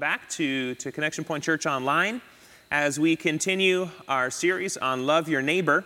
Back to, to Connection Point Church Online as we continue our series on Love Your Neighbor.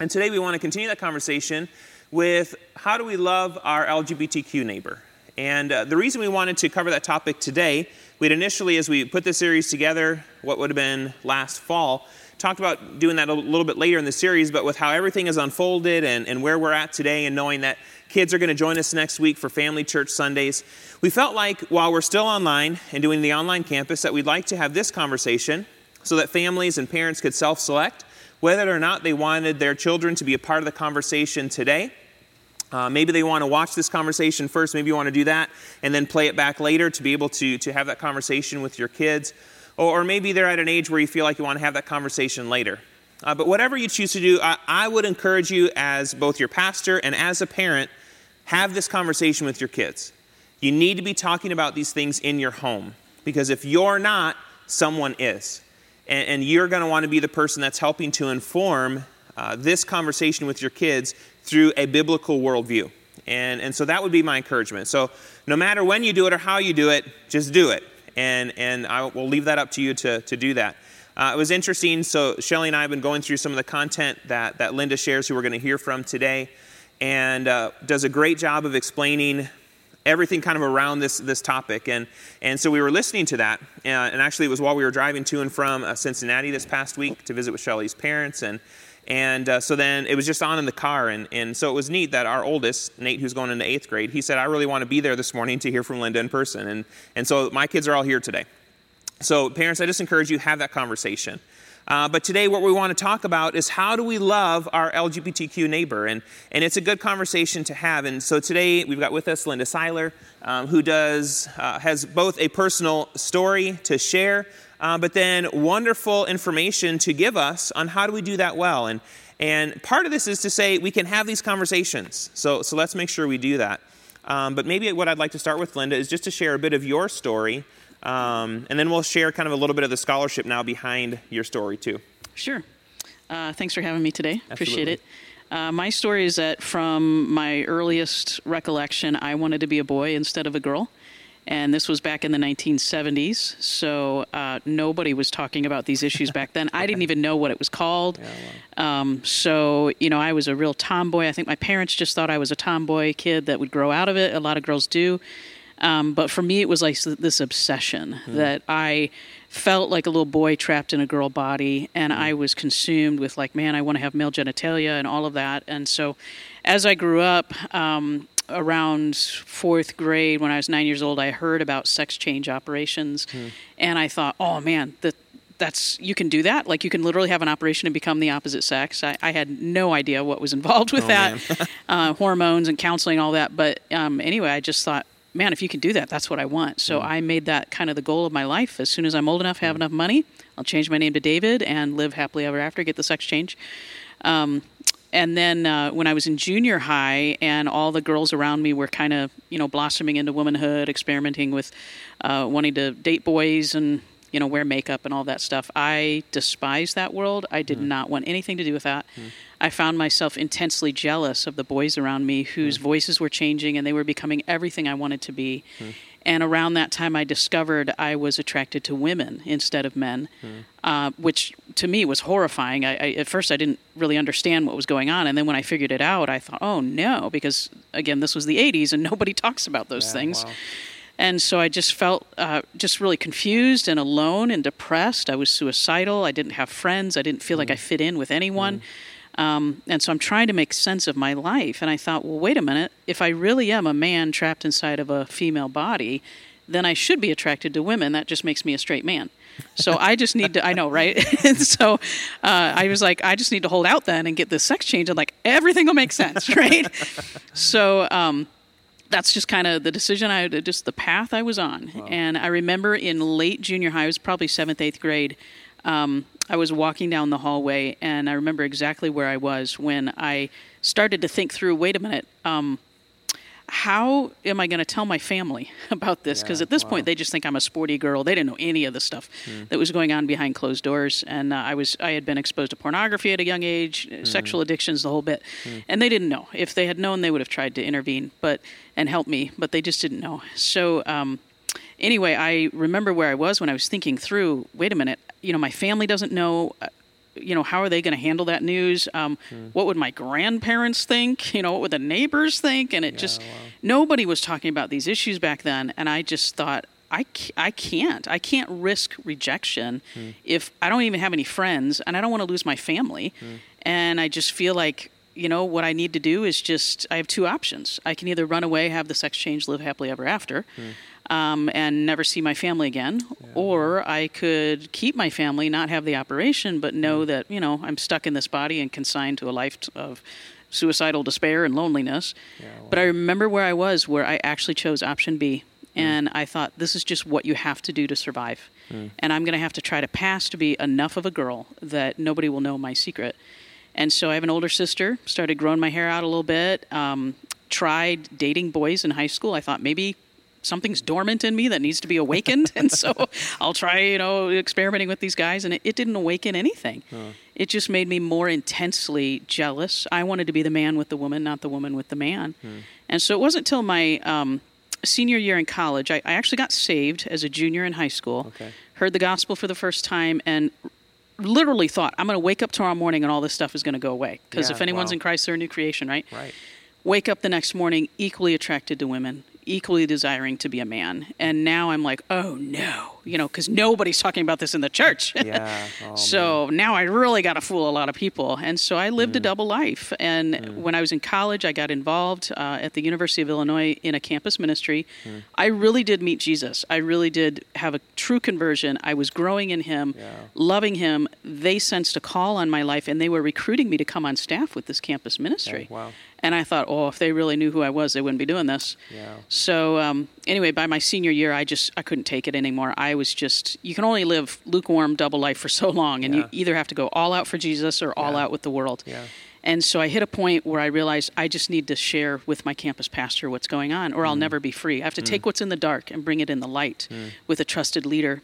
And today we want to continue that conversation with how do we love our LGBTQ neighbor? And uh, the reason we wanted to cover that topic today, we'd initially, as we put the series together, what would have been last fall, talked about doing that a little bit later in the series, but with how everything has unfolded and, and where we're at today, and knowing that kids are going to join us next week for Family Church Sundays, we felt like while we're still online and doing the online campus, that we'd like to have this conversation so that families and parents could self select whether or not they wanted their children to be a part of the conversation today. Uh, maybe they want to watch this conversation first, maybe you want to do that, and then play it back later to be able to, to have that conversation with your kids. Or, maybe they're at an age where you feel like you want to have that conversation later. Uh, but whatever you choose to do, I, I would encourage you, as both your pastor and as a parent, have this conversation with your kids. You need to be talking about these things in your home because if you're not, someone is. And, and you're going to want to be the person that's helping to inform uh, this conversation with your kids through a biblical worldview. And, and so that would be my encouragement. So no matter when you do it or how you do it, just do it and, and I will leave that up to you to, to do that. Uh, it was interesting. So, Shelly and I have been going through some of the content that, that Linda shares, who we're going to hear from today, and uh, does a great job of explaining everything kind of around this, this topic. And, and so we were listening to that. Uh, and actually, it was while we were driving to and from uh, Cincinnati this past week to visit with Shelly's parents. And, and uh, so then it was just on in the car. And, and so it was neat that our oldest, Nate, who's going into eighth grade, he said, I really want to be there this morning to hear from Linda in person. And, and so my kids are all here today. So, parents, I just encourage you have that conversation. Uh, but today, what we want to talk about is how do we love our LGBTQ neighbor? And, and it's a good conversation to have. And so today, we've got with us Linda Seiler, um, who does, uh, has both a personal story to share, uh, but then wonderful information to give us on how do we do that well. And, and part of this is to say we can have these conversations. So, so let's make sure we do that. Um, but maybe what I'd like to start with, Linda, is just to share a bit of your story. Um, and then we'll share kind of a little bit of the scholarship now behind your story, too. Sure. Uh, thanks for having me today. Absolutely. Appreciate it. Uh, my story is that from my earliest recollection, I wanted to be a boy instead of a girl and this was back in the 1970s. So uh, nobody was talking about these issues back then. I didn't even know what it was called. Yeah, wow. um, so you know, I was a real tomboy. I think my parents just thought I was a tomboy kid that would grow out of it. A lot of girls do. Um, but for me, it was like this obsession mm. that I felt like a little boy trapped in a girl body, and mm. I was consumed with like, man, I want to have male genitalia and all of that. And so, as I grew up, um, around fourth grade, when I was nine years old, I heard about sex change operations, hmm. and I thought, oh man, that that's you can do that. Like you can literally have an operation and become the opposite sex. I, I had no idea what was involved with oh, that, uh, hormones and counseling, all that. But um, anyway, I just thought, man, if you can do that, that's what I want. So hmm. I made that kind of the goal of my life. As soon as I'm old enough, have hmm. enough money, I'll change my name to David and live happily ever after. Get the sex change. Um, and then uh, when I was in junior high, and all the girls around me were kind of, you know, blossoming into womanhood, experimenting with uh, wanting to date boys and, you know, wear makeup and all that stuff. I despised that world. I did mm. not want anything to do with that. Mm. I found myself intensely jealous of the boys around me whose mm. voices were changing and they were becoming everything I wanted to be. Mm. And around that time, I discovered I was attracted to women instead of men, mm. uh, which to me was horrifying. I, I, at first I didn't really understand what was going on, and then when I figured it out, I thought, "Oh no!" Because again, this was the '80s, and nobody talks about those Yeah, things. wow. And so I just felt uh, just really confused and alone and depressed. I was suicidal. I didn't have friends. I didn't feel like I fit in with anyone. Um, and so I'm trying to make sense of my life. And I thought, well, wait a minute. If I really am a man trapped inside of a female body, then I should be attracted to women. That just makes me a straight man. So I just need to, I know, right? and so uh, I was like, I just need to hold out then and get this sex change, and like everything will make sense, right? so, um, that's just kind of the decision I just the path I was on. And I remember in late junior high, I was probably seventh, eighth grade. Um, I was walking down the hallway, and I remember exactly where I was when I started to think through. Wait a minute. Um, how am I going to tell my family about this? Because Yeah, at this wow. point, they just think I'm a sporty girl. They didn't know any of the stuff that was going on behind closed doors. And uh, I was I had been exposed to pornography at a young age, uh, sexual addictions, the whole bit. And they didn't know. If they had known, they would have tried to intervene, but and help me. But they just didn't know. So. Um, anyway, I remember where I was when I was thinking through. Wait a minute, you know, my family doesn't know. uh, You know, how are they going to handle that news? Um, What would my grandparents think? You know, what would the neighbors think? And it just nobody was talking about these issues back then. And I just thought, I, I can't. I can't risk rejection if I don't even have any friends and I don't want to lose my family. And I just feel like, you know, what I need to do is just, I have two options. I can either run away, have the sex change, live happily ever after, um, and never see my family again, or I could keep my family, not have the operation, but know that, you know, I'm stuck in this body and consigned to a life of suicidal despair and loneliness. But I remember where I was, where I actually chose option B. And I thought, this is just what you have to do to survive. And I'm going to have to try to pass to be enough of a girl that nobody will know my secret. And so I have an older sister, started growing my hair out a little bit, um, tried dating boys in high school. I thought maybe something's dormant in me that needs to be awakened. and so I'll try, you know, experimenting with these guys. And it, it didn't awaken anything. It just made me more intensely jealous. I wanted to be the man with the woman, not the woman with the man. And so it wasn't until my um, senior year in college, I, I actually got saved as a junior in high school, Okay. heard the gospel for the first time, and literally thought, I'm going to wake up tomorrow morning and all this stuff is going to go away. Because Yeah, if anyone's wow. in Christ, they're a new creation, right? Right. Wake up the next morning equally attracted to women, equally desiring to be a man. And now I'm like, oh no, you know, because nobody's talking about this in the church. Yeah. Oh, so now I really got to fool a lot of people. And so I lived a mm. double life. And mm. when I was in college, I got involved uh, at the University of Illinois in a campus ministry. Mm. I really did meet Jesus. I really did have a true conversion. I was growing in Him, Yeah. loving Him. They sensed a call on my life, and they were recruiting me to come on staff with this campus ministry. Oh, wow. And I thought, oh, if they really knew who I was, they wouldn't be doing this. Yeah. So um, anyway, by my senior year, I just I couldn't take it anymore. I was just you can only live lukewarm double life for so long, and Yeah. you either have to go all out for Jesus or all Yeah. out with the world. Yeah. And so I hit a point where I realized I just need to share with my campus pastor what's going on, or I'll mm. never be free. I have to take mm. what's in the dark and bring it in the light mm. with a trusted leader.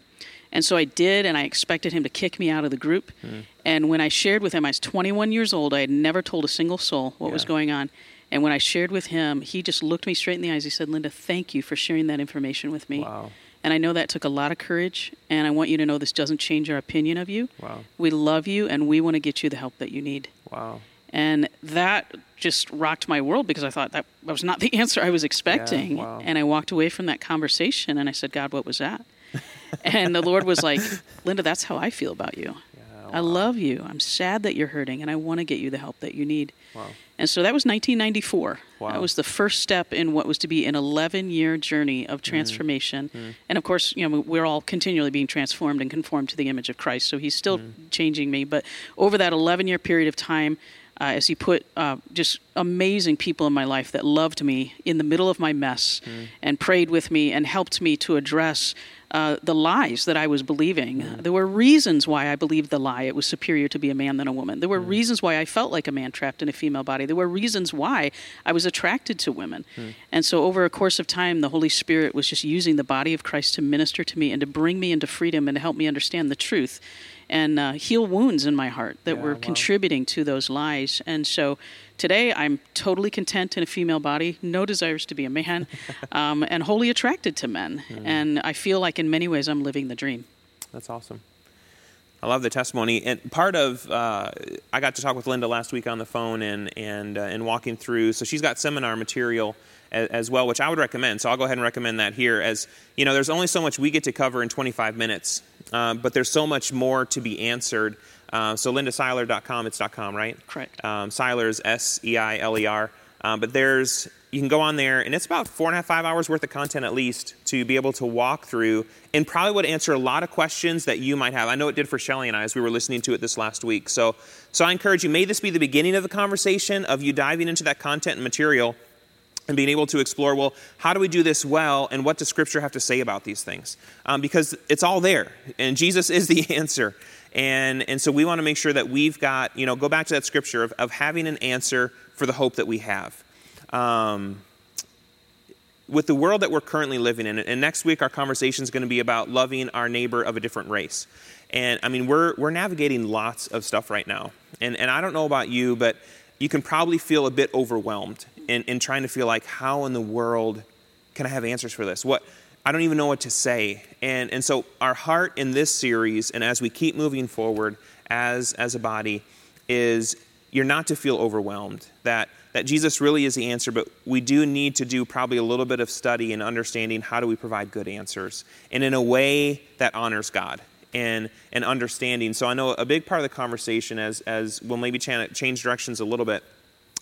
And so I did, and I expected him to kick me out of the group. Hmm. And when I shared with him, I was 21 years old. I had never told a single soul what was going on. And when I shared with him, he just looked me straight in the eyes. He said, Linda, thank you for sharing that information with me. Wow. And I know that took a lot of courage. And I want you to know this doesn't change our opinion of you. Wow. We love you, and we want to get you the help that you need. Wow. And that just rocked my world because I thought that was not the answer I was expecting. wow. And I walked away from that conversation and I said, God, what was that? And the Lord was like, Linda, that's how I feel about you. I love you. I'm sad that you're hurting, and I want to get you the help that you need. Wow. And so that was 1994. Wow. That was the first step in what was to be an 11 year journey of Mm-hmm. transformation. And of course, you know, we're all continually being transformed and conformed to the image of Christ. So he's still Mm-hmm. changing me. But over that 11 year period of time, uh, as he put uh, just amazing people in my life that loved me in the middle of my mess Mm-hmm. and prayed with me and helped me to address uh, the lies that I was believing. Mm-hmm. There were reasons why I believed the lie it was superior to be a man than a woman. There were Mm-hmm. reasons why I felt like a man trapped in a female body. There were reasons why I was attracted to women. Hmm. And so, over a course of time, the Holy Spirit was just using the body of Christ to minister to me and to bring me into freedom and to help me understand the truth and uh, heal wounds in my heart that Yeah, were wow. contributing to those lies. And so, today I'm totally content in a female body, no desires to be a man, um, and wholly attracted to men. Hmm. And I feel like in many ways I'm living the dream. That's awesome. I love the testimony. And part of, uh, I got to talk with Linda last week on the phone and, and, uh, and walking through. So she's got seminar material as, as, well, which I would recommend. So I'll go ahead and recommend that here. As you know, there's only so much we get to cover in 25 minutes, uh, but there's so much more to be answered. Uh, so lindaseiler.com, it's .com, right? Correct. Um, Seiler is S E I L E R. Um, but there's you can go on there, and it's about four and a half, five hours worth of content at least to be able to walk through, and probably would answer a lot of questions that you might have. I know it did for Shelly and I as we were listening to it this last week. So, so I encourage you. May this be the beginning of the conversation of you diving into that content and material, and being able to explore. Well, how do we do this well, and what does Scripture have to say about these things? Um, because it's all there, and Jesus is the answer. And, and so we want to make sure that we've got, you know, go back to that scripture of, of having an answer for the hope that we have. Um, with the world that we're currently living in, and next week our conversation is going to be about loving our neighbor of a different race. And I mean, we're, we're navigating lots of stuff right now. And, and I don't know about you, but you can probably feel a bit overwhelmed in, in trying to feel like, how in the world can I have answers for this? What, I don't even know what to say. And, and so, our heart in this series, and as we keep moving forward as, as a body, is you're not to feel overwhelmed. That, that Jesus really is the answer, but we do need to do probably a little bit of study and understanding how do we provide good answers and in a way that honors God and, and understanding. So, I know a big part of the conversation, as, as we'll maybe change directions a little bit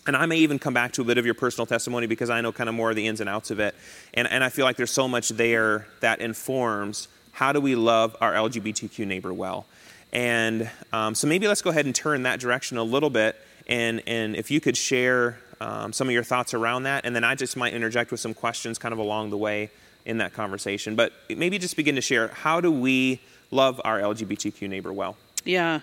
and I may even come back to a bit of your personal testimony because I know kind of more of the ins and outs of it. And, and I feel like there's so much there that informs how do we love our LGBTQ neighbor well. And um, so maybe let's go ahead and turn that direction a little bit. And, and if you could share um, some of your thoughts around that, and then I just might interject with some questions kind of along the way in that conversation. But maybe just begin to share how do we love our LGBTQ neighbor well? Yeah.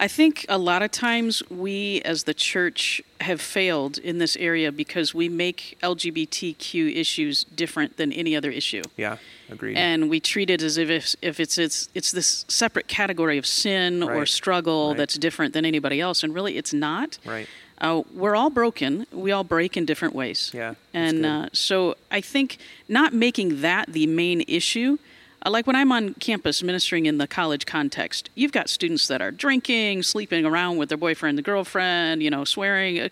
I think a lot of times we as the church have failed in this area because we make LGBTQ issues different than any other issue. Yeah, agreed. And we treat it as if it's, if it's it's it's this separate category of sin right. or struggle right. that's different than anybody else, and really it's not. Right. Uh, we're all broken. We all break in different ways. Yeah. And uh, so I think not making that the main issue uh, like when I'm on campus ministering in the college context, you've got students that are drinking, sleeping around with their boyfriend and girlfriend, you know, swearing, uh,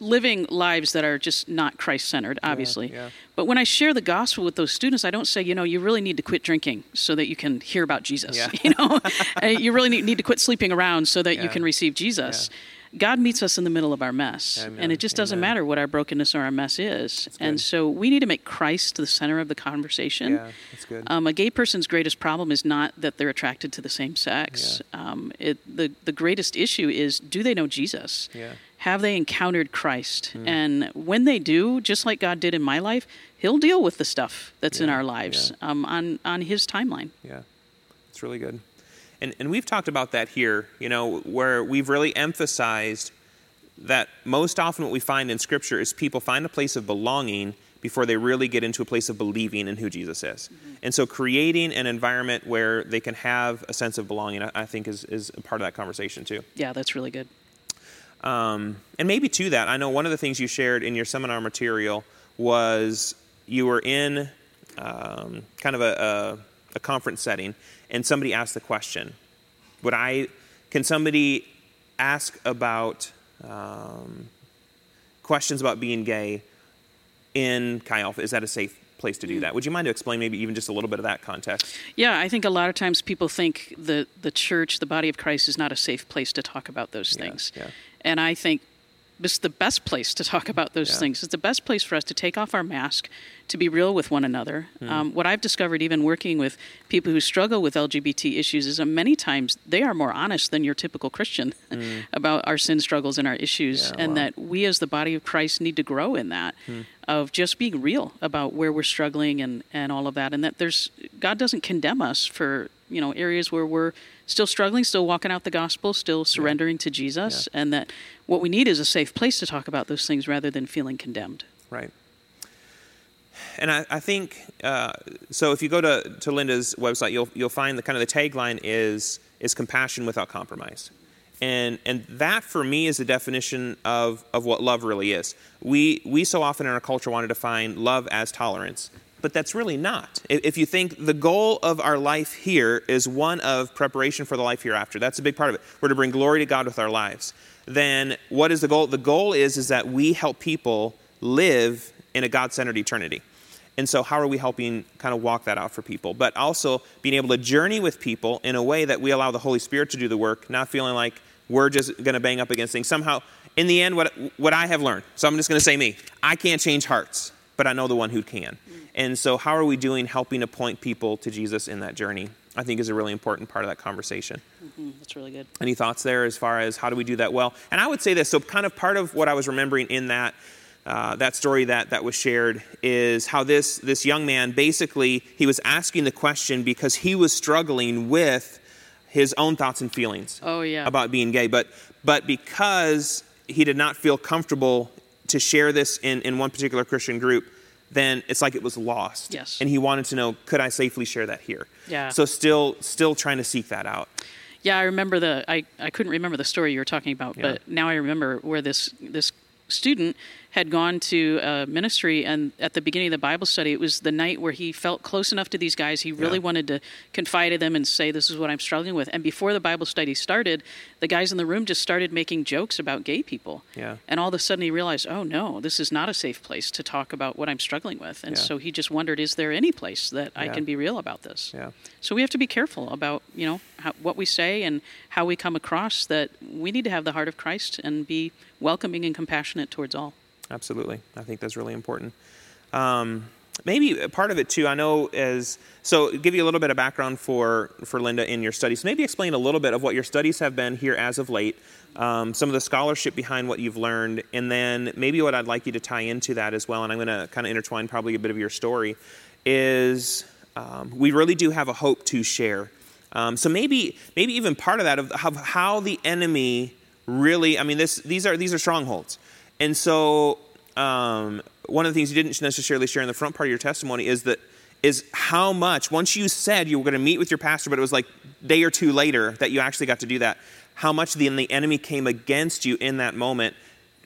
living lives that are just not Christ centered, obviously. Yeah, yeah. But when I share the gospel with those students, I don't say, you know, you really need to quit drinking so that you can hear about Jesus. Yeah. You know, uh, you really need, need, to quit sleeping around so that you can receive Jesus. God meets us in the middle of our mess. Amen. And it just doesn't Amen. matter what our brokenness or our mess is. And so we need to make Christ the center of the conversation. Yeah, that's good. Um, a gay person's greatest problem is not that they're attracted to the same sex. Yeah. Um, it, the, the greatest issue is do they know Jesus? Yeah. Have they encountered Christ? Mm. And when they do, just like God did in my life, He'll deal with the stuff that's yeah. in our lives um, on, on His timeline. Yeah, it's really good. And, and we've talked about that here, you know, where we've really emphasized that most often what we find in Scripture is people find a place of belonging before they really get into a place of believing in who Jesus is. Mm-hmm. And so creating an environment where they can have a sense of belonging, I think, is, is a part of that conversation too. Yeah, that's really good. Um, and maybe to that, I know one of the things you shared in your seminar material was you were in um, kind of a, a, a conference setting, and somebody asked the question, "Would I? Can somebody ask about um, questions about being gay in Chi Alpha? Is that a safe place to do that. Would you mind to explain maybe even just a little bit of that context? Yeah, I think a lot of times people think the the church, the body of Christ, is not a safe place to talk about those things. Yeah, yeah. And I think this is the best place to talk about those Yeah. things. It's the best place for us to take off our mask, to be real with one another. Hmm. Um, what I've discovered, even working with people who struggle with LGBT issues, is that many times they are more honest than your typical Christian hmm. about our sin struggles and our issues, Yeah, and wow. that we as the body of Christ need to grow in that hmm. of just being real about where we're struggling and, and all of that, and that there's God doesn't condemn us for you know areas where we're still struggling, still walking out the gospel, still surrendering to Jesus, and that what we need is a safe place to talk about those things rather than feeling condemned. Right. And I, I think uh, so. If you go to, to Linda's website, you'll you'll find the kind of the tagline is is compassion without compromise, and and that for me is the definition of of what love really is. We we so often in our culture want to define love as tolerance, but that's really not. If you think the goal of our life here is one of preparation for the life hereafter, that's a big part of it. We're to bring glory to God with our lives. Then what is the goal? The goal is is that we help people live in a God-centered eternity. And so, how are we helping kind of walk that out for people? But also being able to journey with people in a way that we allow the Holy Spirit to do the work, not feeling like we're just going to bang up against things. Somehow, in the end, what, what I have learned, so I'm just going to say me, I can't change hearts, but I know the one who can. And so, how are we doing helping to point people to Jesus in that journey? I think is a really important part of that conversation. Mm, that's really good. Any thoughts there as far as how do we do that well? And I would say this so, kind of part of what I was remembering in that. Uh, that story that, that was shared is how this, this young man basically he was asking the question because he was struggling with his own thoughts and feelings Oh, yeah. about being gay but but because he did not feel comfortable to share this in, in one particular christian group then it's like it was lost Yes. and he wanted to know could i safely share that here Yeah. so still still trying to seek that out Yeah, I remember the. I, I couldn't remember the story you were talking about, Yeah. but now I remember where this this student had gone to a ministry, and at the beginning of the Bible study, it was the night where he felt close enough to these guys. He really Yeah. wanted to confide to them and say, "This is what I'm struggling with." And before the Bible study started, the guys in the room just started making jokes about gay people. Yeah. And all of a sudden, he realized, "Oh no, this is not a safe place to talk about what I'm struggling with." And Yeah. so he just wondered, "Is there any place that I can be real about this?" yeah So we have to be careful about you know how, what we say and how we come across. That we need to have the heart of Christ and be welcoming and compassionate towards all. Absolutely. I think that's really important. Um, maybe part of it too i know as so give you a little bit of background for for linda in your studies. Maybe explain a little bit of what your studies have been here as of late um, some of the scholarship behind what you've learned and then maybe what i'd like you to tie into that as well and i'm going to kind of intertwine probably a bit of your story is um, we really do have a hope to share. Um, so maybe maybe even part of that of, of how the enemy really i mean this these are these are strongholds. And so um, one of the things you didn't necessarily share in the front part of your testimony is that is how much once you said you were going to meet with your pastor but it was like day or two later that you actually got to do that how much the, the enemy came against you in that moment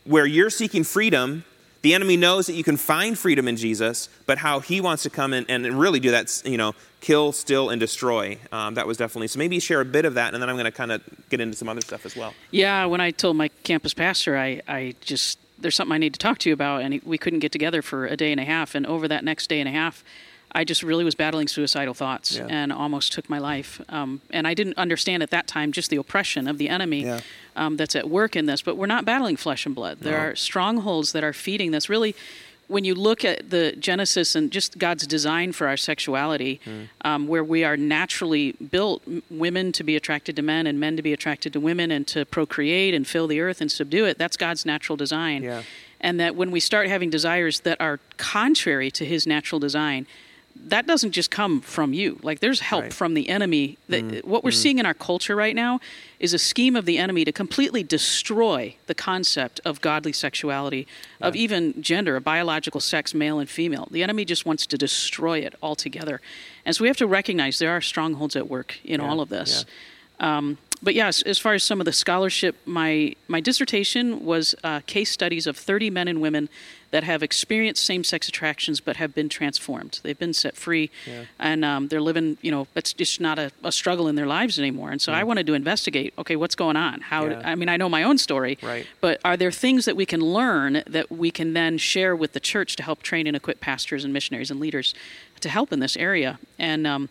where you're seeking freedom the enemy knows that you can find freedom in jesus but how he wants to come in and really do that you know kill steal and destroy. Um, that was definitely so maybe share a bit of that and then i'm going to kind of get into some other stuff as well. Yeah, when I told my campus pastor, I, I just there's something I need to talk to you about, and we couldn't get together for a day and a half. And over that next day and a half, I just really was battling suicidal thoughts Yeah. and almost took my life. Um, and I didn't understand at that time just the oppression of the enemy Yeah. um, that's at work in this. But we're not battling flesh and blood. There are strongholds that are feeding this. Really, when you look at the Genesis and just God's design for our sexuality, um, where we are naturally built, women to be attracted to men and men to be attracted to women and to procreate and fill the earth and subdue it, that's God's natural design. Yeah. And that when we start having desires that are contrary to his natural design, that doesn't just come from you. Like there's help Right. from the enemy. That what we're seeing in our culture right now is a scheme of the enemy to completely destroy the concept of godly sexuality, of even gender, a biological sex, male and female. The enemy just wants to destroy it altogether. And so we have to recognize there are strongholds at work in Yeah, all of this. Um, but yes, as far as some of the scholarship, my my dissertation was uh, case studies of 30 men and women that have experienced same-sex attractions but have been transformed. They've been set free, and um, they're living. You know, it's just not a, a struggle in their lives anymore. And so I wanted to investigate. Okay, what's going on? How? Yeah. I mean, I know my own story, Right. but are there things that we can learn that we can then share with the church to help train and equip pastors and missionaries and leaders to help in this area? And um,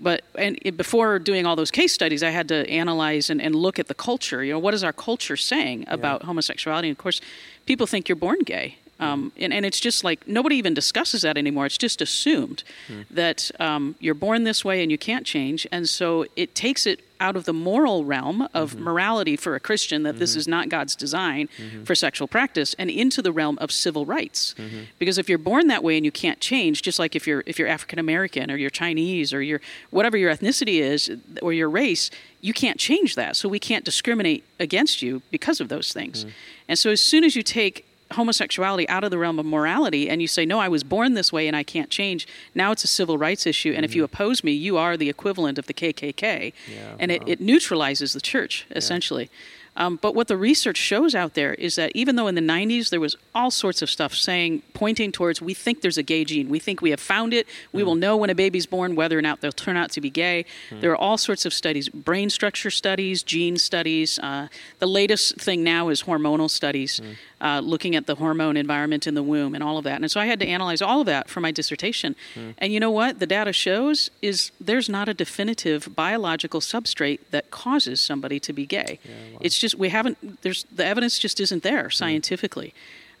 but and it, before doing all those case studies, I had to analyze and, and look at the culture. You know, what is our culture saying about homosexuality? And of course, people think you're born gay. Um, and, and it's just like nobody even discusses that anymore. It's just assumed hmm. that um, you're born this way and you can't change. And so it takes it out of the moral realm of mm-hmm. morality for a Christian that this mm-hmm. is not God's design mm-hmm. for sexual practice and into the realm of civil rights. Because if you're born that way and you can't change, just like if you're if you're African American or you're Chinese or you're whatever your ethnicity is or your race, you can't change that. So we can't discriminate against you because of those things. And so as soon as you take homosexuality out of the realm of morality and you say no i was born this way and i can't change. Now it's a civil rights issue and if you mm-hmm. oppose me you are the equivalent of the kkk and it, it neutralizes the church essentially Um, but what the research shows out there is that even though in the 90s there was all sorts of stuff saying, pointing towards, we think there's a gay gene, we think we have found it, we will know when a baby's born whether or not they'll turn out to be gay. There are all sorts of studies, brain structure studies, gene studies. Uh, the latest thing now is hormonal studies, uh, looking at the hormone environment in the womb and all of that. And so I had to analyze all of that for my dissertation. And you know what? The data shows is there's not a definitive biological substrate that causes somebody to be gay. It's just we haven't. There's the evidence just isn't there mm-hmm. scientifically.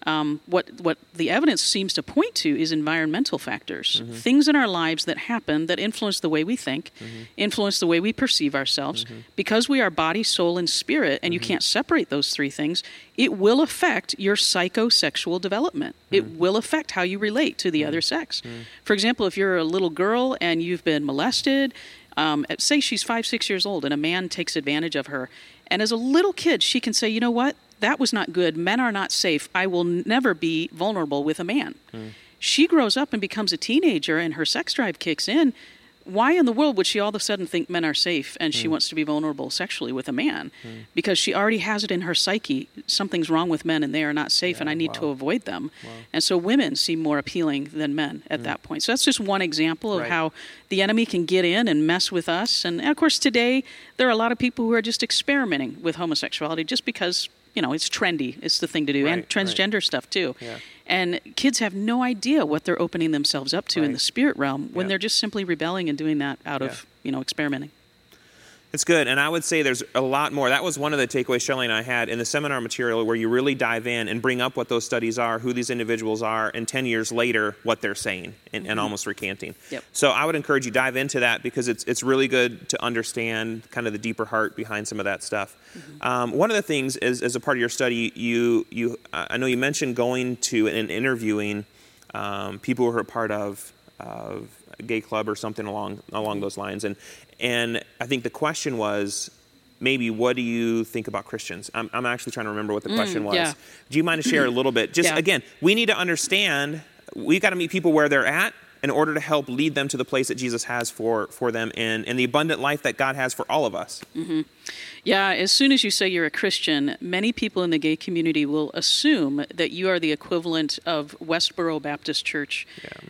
Um, what what the evidence seems to point to is environmental factors, mm-hmm. things in our lives that happen that influence the way we think, mm-hmm. influence the way we perceive ourselves. Because we are body, soul, and spirit, and you can't separate those three things, it will affect your psychosexual development. It will affect how you relate to the other sex. For example, if you're a little girl and you've been molested, um, say she's five, six years old, and a man takes advantage of her, and as a little kid, she can say, "You know what? That was not good. Men are not safe. I will never be vulnerable with a man." Hmm. She grows up and becomes a teenager, and her sex drive kicks in. Why in the world would she all of a sudden think men are safe and she hmm. wants to be vulnerable sexually with a man? Hmm. Because she already has it in her psyche. Something's wrong with men and they are not safe, and I need to avoid them. And so women seem more appealing than men at hmm. that point. So that's just one example of Right. how the enemy can get in and mess with us. And, of course, today there are a lot of people who are just experimenting with homosexuality just because you know it's trendy. It's the thing to do, Right, and right. transgender stuff too. Yeah. And kids have no idea what they're opening themselves up to in the spirit realm when Yeah. they're just simply rebelling and doing that out Yeah. of you know experimenting. It's good. And I would say there's a lot more. That was one of the takeaways Shelley and I had in the seminar material where you really dive in and bring up what those studies are, who these individuals are, and 10 years later, what they're saying and, and almost recanting. Yep. So I would encourage you dive into that because it's, it's really good to understand kind of the deeper heart behind some of that stuff. Um, one of the things is, as a part of your study, you, you I know you mentioned going to and interviewing um, people who are part of, of a gay club or something along along those lines. And and I think the question was maybe what do you think about Christians? I'm, I'm actually trying to remember what the mm, question was. yeah. Do you mind to share a little bit? Just Yeah. again, we need to understand we've got to meet people where they're at in order to help lead them to the place that Jesus has for for them and, and the abundant life that God has for all of us. Yeah, as soon as you say you're a Christian, many people in the gay community will assume that you are the equivalent of Westboro Baptist Church,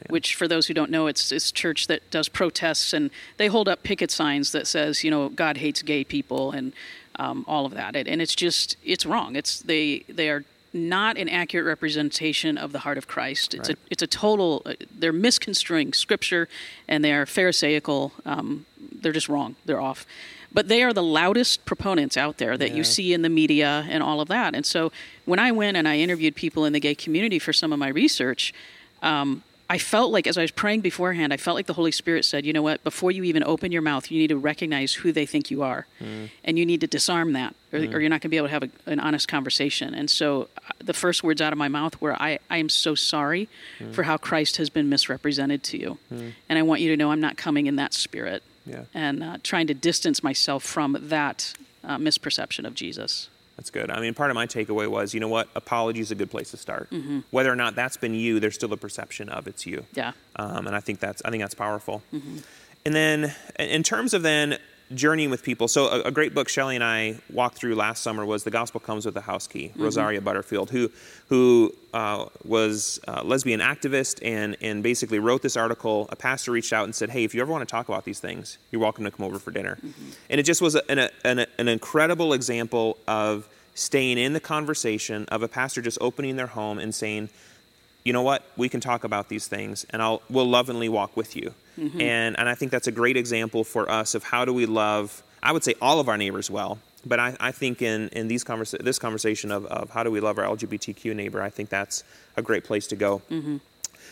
which, for those who don't know, it's it's a church that does protests and they hold up picket signs that says, you know, God hates gay people and um, all of that. And and it's just it's wrong. It's they they are not an accurate representation of the heart of Christ. It's Right. a it's a total. uh, They're misconstruing Scripture, and they are Pharisaical. Um, they're just wrong. They're off. But they are the loudest proponents out there that Yeah. you see in the media and all of that. And so when I went and I interviewed people in the gay community for some of my research, um, I felt like as I was praying beforehand, I felt like the Holy Spirit said, "You know what? Before you even open your mouth, you need to recognize who they think you are, and you need to disarm that, or, or you're not going to be able to have a, an honest conversation." And so, uh, the first words out of my mouth were, "I, I am so sorry for how Christ has been misrepresented to you, and I want you to know I'm not coming in that spirit, Yeah. and uh, trying to distance myself from that uh, misperception of Jesus." That's good. I mean, part of my takeaway was, you know what? Apology is a good place to start. Whether or not that's been you, there's still a perception of it's you. Yeah. Um, and I think that's I think that's powerful. And then, in terms of then journeying with people, so a, a great book Shelley and I walked through last summer was "The Gospel Comes with a House Key." Rosaria Butterfield, who who uh, was a lesbian activist and and basically wrote this article. A pastor reached out and said, "Hey, if you ever want to talk about these things, you're welcome to come over for dinner." And it just was an, an, an incredible example of staying in the conversation of a pastor just opening their home and saying you know what we can talk about these things and i'll we'll lovingly walk with you and and i think that's a great example for us of how do we love i would say all of our neighbors well but i, I think in in these conversa- this conversation of, of how do we love our lgbtq neighbor i think that's a great place to go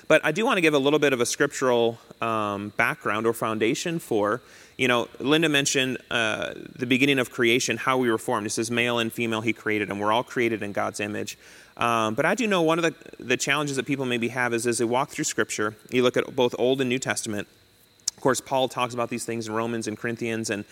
but I do want to give a little bit of a scriptural um, background or foundation for, you know, Linda mentioned uh, the beginning of creation, how we were formed. It says male and female he created, and we're all created in God's image. Um, but I do know one of the, the challenges that people maybe have is as they walk through scripture, you look at both Old and New Testament, of course, Paul talks about these things in Romans and Corinthians, and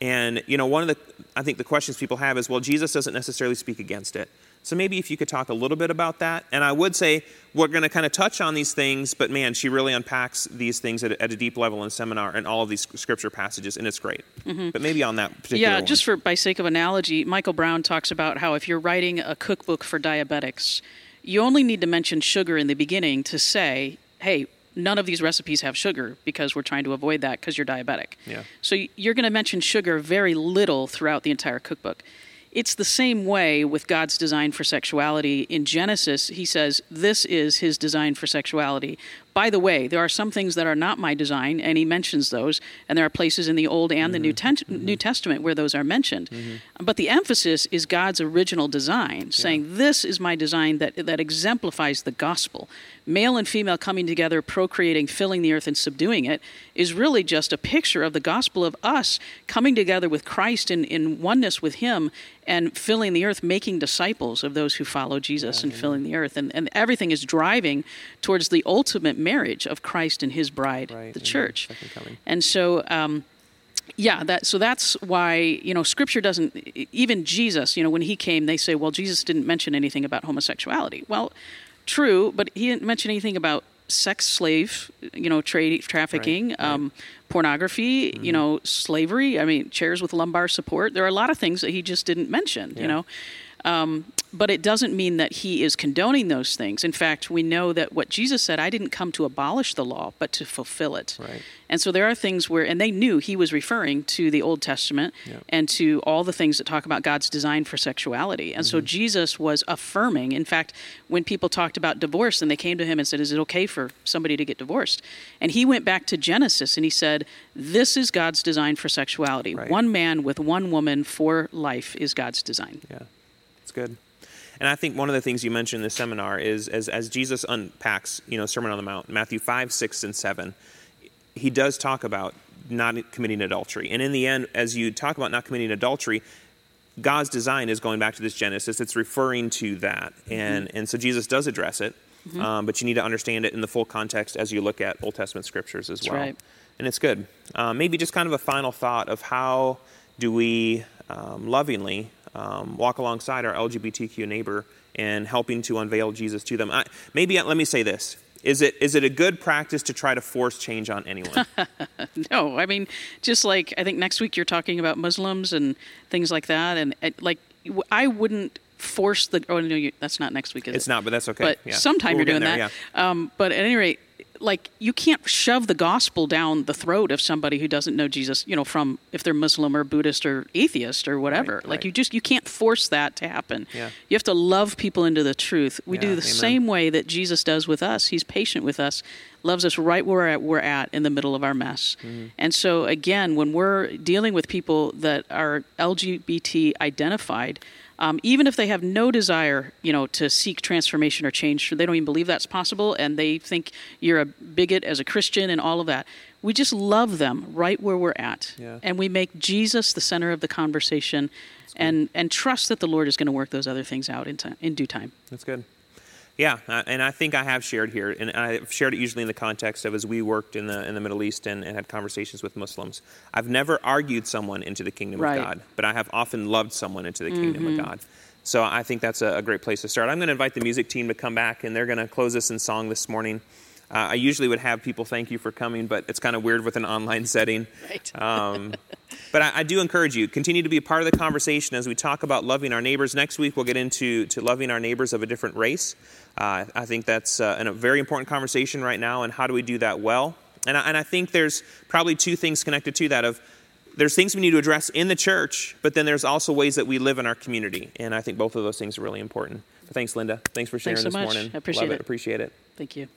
and you know one of the I think the questions people have is, well, Jesus doesn't necessarily speak against it. So maybe if you could talk a little bit about that. And I would say we're going to kind of touch on these things, but man, she really unpacks these things at a, at a deep level in seminar and all of these scripture passages, and it's great. Mm-hmm. But maybe on that particular Yeah, one. just for by sake of analogy, Michael Brown talks about how if you're writing a cookbook for diabetics, you only need to mention sugar in the beginning to say, hey, none of these recipes have sugar because we're trying to avoid that because you're diabetic. Yeah. So you're going to mention sugar very little throughout the entire cookbook. It's the same way with God's design for sexuality. In Genesis, he says, This is his design for sexuality. By the way, there are some things that are not my design, and he mentions those, and there are places in the Old and the New, mm-hmm. Ten- mm-hmm. New Testament where those are mentioned. Mm-hmm. But the emphasis is God's original design, saying, This is my design that, that exemplifies the gospel. Male and female coming together, procreating, filling the earth, and subduing it is really just a picture of the gospel of us coming together with Christ in, in oneness with Him and filling the earth, making disciples of those who follow Jesus and filling the earth. And, and everything is driving towards the ultimate marriage of Christ and His bride, Right, the church. Coming. And so, um, yeah, that so that's why you know Scripture doesn't even Jesus. You know, when he came, they say, well, Jesus didn't mention anything about homosexuality. Well, true, but he didn't mention anything about sex slave, you know, trade trafficking, Right, right. Um, pornography, you know, slavery. I mean, chairs with lumbar support. There are a lot of things that he just didn't mention. Yeah. You know. Um, but it doesn't mean that he is condoning those things. In fact, we know that what Jesus said, I didn't come to abolish the law, but to fulfill it. Right. And so there are things where, and they knew he was referring to the Old Testament Yeah. and to all the things that talk about God's design for sexuality. And so Jesus was affirming. In fact, when people talked about divorce and they came to him and said, Is it okay for somebody to get divorced? And he went back to Genesis and he said, This is God's design for sexuality. Right. One man with one woman for life is God's design. Yeah, it's good. And I think one of the things you mentioned in the seminar is as, as Jesus unpacks, you know, Sermon on the Mount, Matthew 5, 6, and 7, he does talk about not committing adultery. And in the end, as you talk about not committing adultery, God's design is going back to this Genesis. It's referring to that. And, and so Jesus does address it, um, but you need to understand it in the full context as you look at Old Testament scriptures as well. right. And it's good. Um, maybe just kind of a final thought of how do we um, lovingly um, walk alongside our LGBTQ neighbor and helping to unveil Jesus to them. I, maybe let me say this. Is it, is it a good practice to try to force change on anyone? No, I mean, just like I think next week you're talking about Muslims and things like that, and like I wouldn't force the. Oh no, you, that's not next week, is It's it? not, but that's okay. But Yeah. sometime We're you're doing getting that. there, Um, but at any rate, like you can't shove the gospel down the throat of somebody who doesn't know Jesus. You know, from if they're Muslim or Buddhist or atheist or whatever. Right, like right. you just you can't force that to happen. Yeah. You have to love people into the truth. We Yeah, do the amen. same way that Jesus does with us. He's patient with us, loves us right where we're at, in the middle of our mess. Mm-hmm. And so again, when we're dealing with people that are LGBT identified, um, even if they have no desire, you know, to seek transformation or change, they don't even believe that's possible, and they think you're a bigot as a Christian and all of that. We just love them right where we're at, Yeah. and we make Jesus the center of the conversation, and and trust that the Lord is going to work those other things out in time, in due time. That's good. Yeah, uh, and I think I have shared here, and I've shared it usually in the context of as we worked in the in the Middle East and, and had conversations with Muslims. I've never argued someone into the kingdom Right. of God, but I have often loved someone into the kingdom of God. So I think that's a, a great place to start. I'm going to invite the music team to come back, and they're going to close us in song this morning. Uh, I usually would have people thank you for coming, but it's kind of weird with an online setting. Right. Um, but I, I do encourage you continue to be a part of the conversation as we talk about loving our neighbors. Next week we'll get into to loving our neighbors of a different race. Uh, I think that's uh, an- a very important conversation right now, and how do we do that well? And I, and I think there's probably two things connected to that. Of there's things we need to address in the church, but then there's also ways that we live in our community, and I think both of those things are really important. But thanks, Linda. Thanks for sharing Thanks so this much. morning. I appreciate Love it. Appreciate it. Thank you.